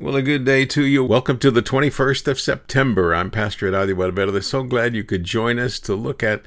Well, a good day to you. Welcome to the 21st of September. I'm Pastor Adi Valverde. So glad you could join us to look at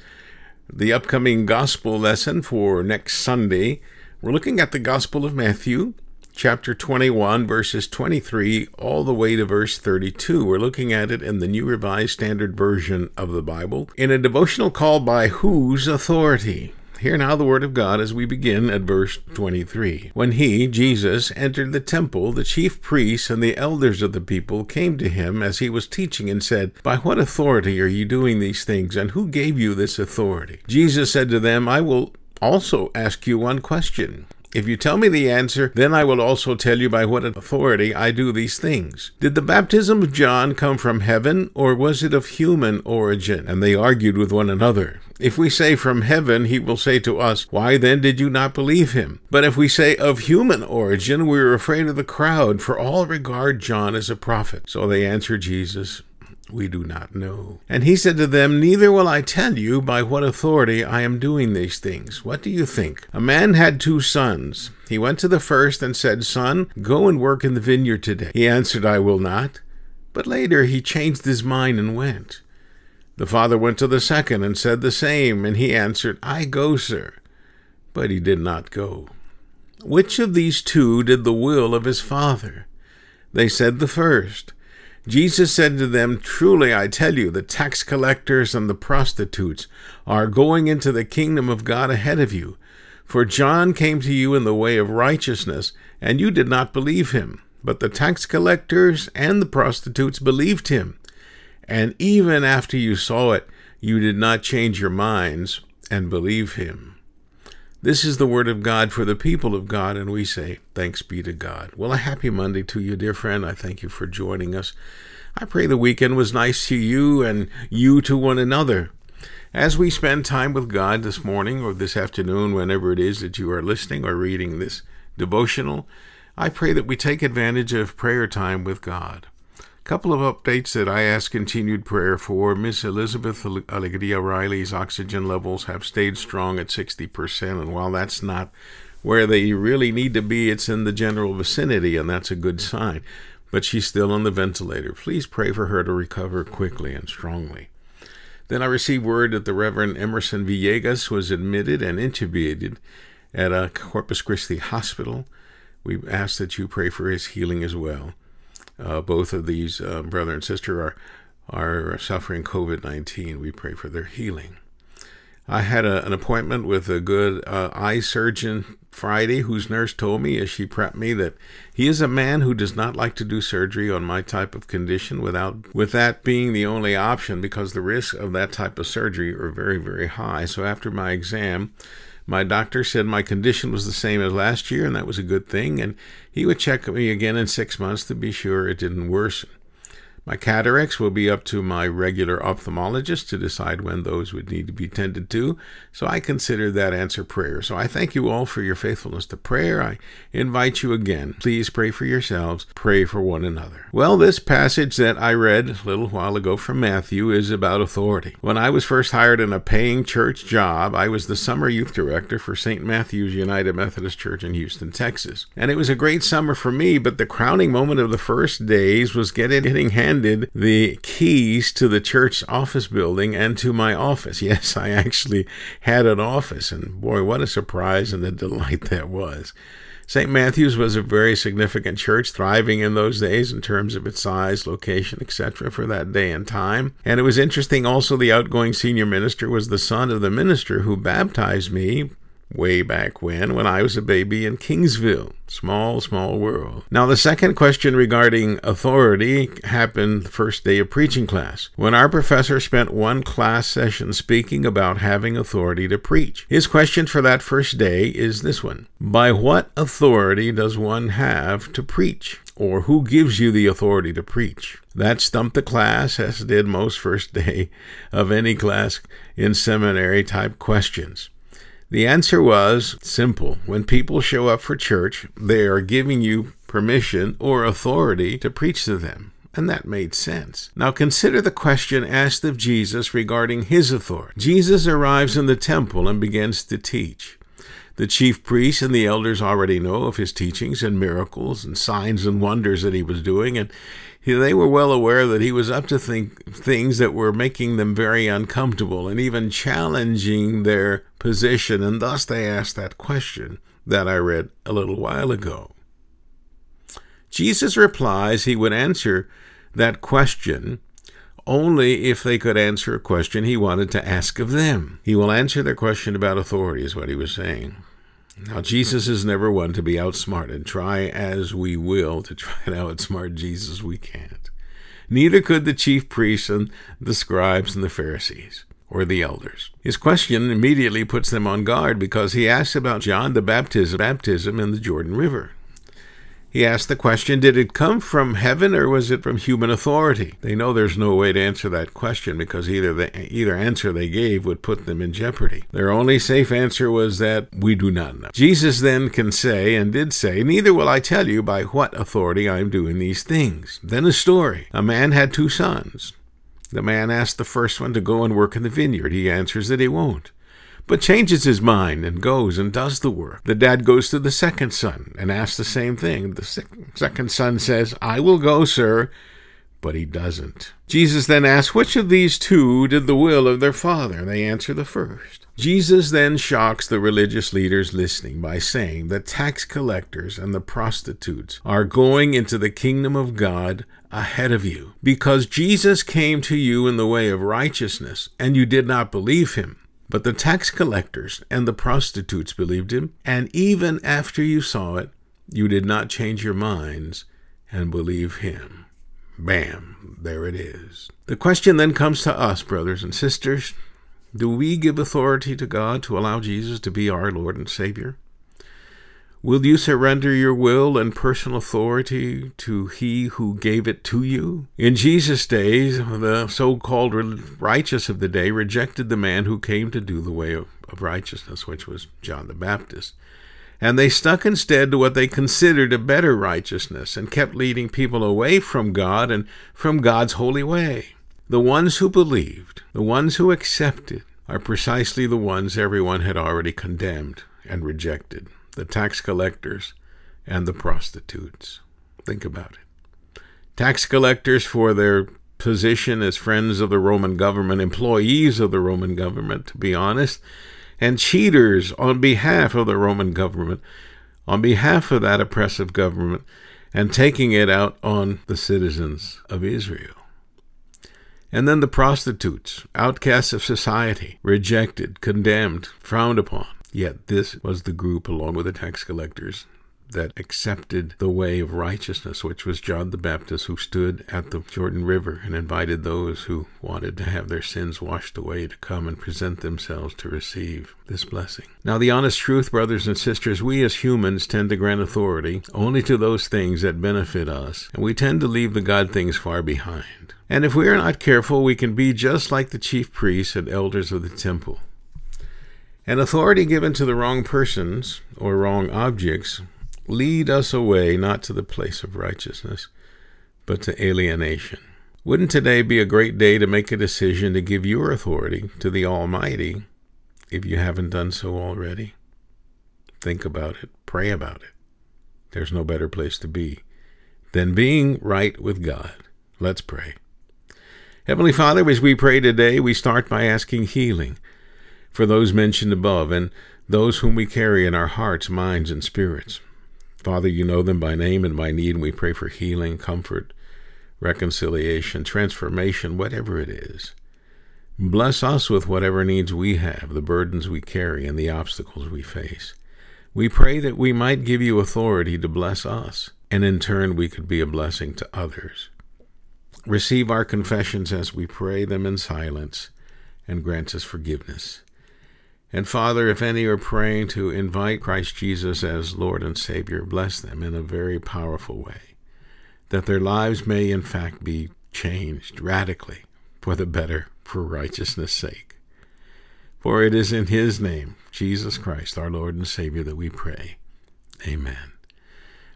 the upcoming gospel lesson for next Sunday. We're looking at the Gospel of Matthew, chapter 21, verses 23 all the way to verse 32. We're looking at it in the New Revised Standard Version of the Bible in a devotional called By Whose Authority? Hear now the word of God as we begin at verse 23. When he, Jesus, entered the temple, the chief priests and the elders of the people came to him as he was teaching and said, By what authority are you doing these things, and who gave you this authority? Jesus said to them, I will also ask you one question. If you tell me the answer, then I will also tell you by what authority I do these things. Did the baptism of John come from heaven, or was it of human origin? And they argued with one another. If we say from heaven, he will say to us, Why then did you not believe him? But if we say of human origin, we are afraid of the crowd, for all regard John as a prophet. So they answered Jesus, we do not know. And he said to them, Neither will I tell you by what authority I am doing these things. What do you think? A man had two sons. He went to the first and said, Son, go and work in the vineyard today. He answered, I will not. But later he changed his mind and went. The father went to the second and said the same, and he answered, I go, sir. But he did not go. Which of these two did the will of his father? They said the first. Jesus said to them, Truly I tell you, the tax collectors and the prostitutes are going into the kingdom of God ahead of you. For John came to you in the way of righteousness, and you did not believe him. But the tax collectors and the prostitutes believed him. And even after you saw it, you did not change your minds and believe him. This is the word of God for the people of God, and we say, Thanks be to God. Well, a happy Monday to you, dear friend. I thank you for joining us. I pray the weekend was nice to you and you to one another. As we spend time with God this morning or this afternoon, whenever it is that you are listening or reading this devotional, I pray that we take advantage of prayer time with God couple of updates that I ask continued prayer for. Miss Elizabeth Alegria Riley's oxygen levels have stayed strong at 60%, and while that's not where they really need to be, it's in the general vicinity, and that's a good sign. But she's still on the ventilator. Please pray for her to recover quickly and strongly. Then I received word that the Reverend Emerson Villegas was admitted and intubated at a Corpus Christi hospital. We ask that you pray for his healing as well. Uh, both of these uh, brother and sister are are suffering COVID nineteen. We pray for their healing. I had a, an appointment with a good uh, eye surgeon Friday, whose nurse told me as she prepped me that he is a man who does not like to do surgery on my type of condition without with that being the only option because the risks of that type of surgery are very very high. So after my exam, my doctor said my condition was the same as last year, and that was a good thing, and he would check me again in six months to be sure it didn't worsen. My cataracts will be up to my regular ophthalmologist to decide when those would need to be tended to, so I consider that answer prayer. So I thank you all for your faithfulness to prayer. I invite you again. Please pray for yourselves, pray for one another. Well, this passage that I read a little while ago from Matthew is about authority. When I was first hired in a paying church job, I was the summer youth director for St. Matthew's United Methodist Church in Houston, Texas. And it was a great summer for me, but the crowning moment of the first days was getting, getting hands handed the keys to the church office building and to my office. Yes, I actually had an office, and boy, what a surprise and a delight that was. St. Matthew's was a very significant church, thriving in those days in terms of its size, location, etc., for that day and time. And it was interesting also, the outgoing senior minister was the son of the minister who baptized me way back when, when I was a baby in Kingsville. Small, small world. Now, the second question regarding authority happened the first day of preaching class, when our professor spent one class session speaking about having authority to preach. His question for that first day is this one By what authority does one have to preach? Or who gives you the authority to preach? That stumped the class, as did most first day of any class in seminary type questions. The answer was simple. When people show up for church, they are giving you permission or authority to preach to them. And that made sense. Now consider the question asked of Jesus regarding his authority. Jesus arrives in the temple and begins to teach. The chief priests and the elders already know of his teachings and miracles and signs and wonders that he was doing, and they were well aware that he was up to think, things that were making them very uncomfortable and even challenging their position, and thus they asked that question that I read a little while ago. Jesus replies he would answer that question only if they could answer a question he wanted to ask of them. He will answer their question about authority, is what he was saying. Now, Jesus is never one to be outsmarted. Try as we will to try to outsmart Jesus, we can't. Neither could the chief priests and the scribes and the Pharisees or the elders. His question immediately puts them on guard because he asks about John the baptism, baptism in the Jordan River. He asked the question Did it come from heaven or was it from human authority? They know there's no way to answer that question because either the either answer they gave would put them in jeopardy. Their only safe answer was that we do not know. Jesus then can say, and did say, Neither will I tell you by what authority I am doing these things. Then a story. A man had two sons. The man asked the first one to go and work in the vineyard. He answers that he won't but changes his mind and goes and does the work. The dad goes to the second son and asks the same thing. The second son says, I will go, sir, but he doesn't. Jesus then asks, Which of these two did the will of their father? They answer the first. Jesus then shocks the religious leaders listening by saying that tax collectors and the prostitutes are going into the kingdom of God ahead of you because Jesus came to you in the way of righteousness and you did not believe him. But the tax collectors and the prostitutes believed him, and even after you saw it, you did not change your minds and believe him. Bam, there it is. The question then comes to us, brothers and sisters do we give authority to God to allow Jesus to be our Lord and Savior? Will you surrender your will and personal authority to He who gave it to you? In Jesus' days, the so called righteous of the day rejected the man who came to do the way of, righteousness, which was John the Baptist. And they stuck instead to what they considered a better righteousness and kept leading people away from God and from God's holy way. The ones who believed, the ones who accepted, are precisely the ones everyone had already condemned and rejected the tax collectors, and the prostitutes. Think about it. Tax collectors for their position as friends of the Roman government, employees of the Roman government, to be honest, and cheaters on behalf of the Roman government, on behalf of that oppressive government, and taking it out on the citizens of Israel. And then the prostitutes, outcasts of society, rejected, condemned, frowned upon. Yet this was the group, along with the tax collectors, that accepted the way of righteousness, which was John the Baptist, who stood at the Jordan River and invited those who wanted to have their sins washed away to come and present themselves to receive this blessing. Now, the honest truth, brothers and sisters, we as humans tend to grant authority only to those things that benefit us, and we tend to leave the God things far behind. And if we are not careful, we can be just like the chief priests and elders of the temple. And authority given to the wrong persons or wrong objects lead us away not to the place of righteousness, but to alienation. Wouldn't today be a great day to make a decision to give your authority to the Almighty if you haven't done so already? Think about it, pray about it. There's no better place to be than being right with God. Let's pray. Heavenly Father, as we pray today, we start by asking healing for those mentioned above and those whom we carry in our hearts, minds, and spirits. Father, you know them by name and by need, and we pray for healing, comfort, reconciliation, transformation, whatever it is. Bless us with whatever needs we have, the burdens we carry, and the obstacles we face. We pray that we might give you authority to bless us, and in turn we could be a blessing to others. Receive our confessions as we pray them in silence, and grant us forgiveness. And Father, if any are praying to invite Christ Jesus as Lord and Savior, bless them in a very powerful way, that their lives may in fact be changed radically for the better, for righteousness' sake. For it is in His name, Jesus Christ, our Lord and Savior, that we pray. Amen.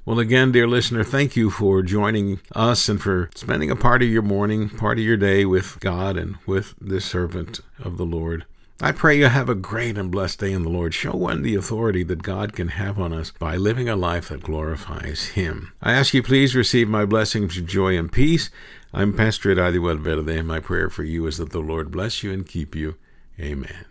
Well, again, dear listener, thank you for joining us and for spending a part of your morning, part of your day with God and with this servant of the Lord I pray you have a great and blessed day in the Lord. Show one the authority that God can have on us by living a life that glorifies Him. I ask you, please receive my blessings of joy and peace. I'm Pastor Adi Valverde. And my prayer for you is that the Lord bless you and keep you. Amen.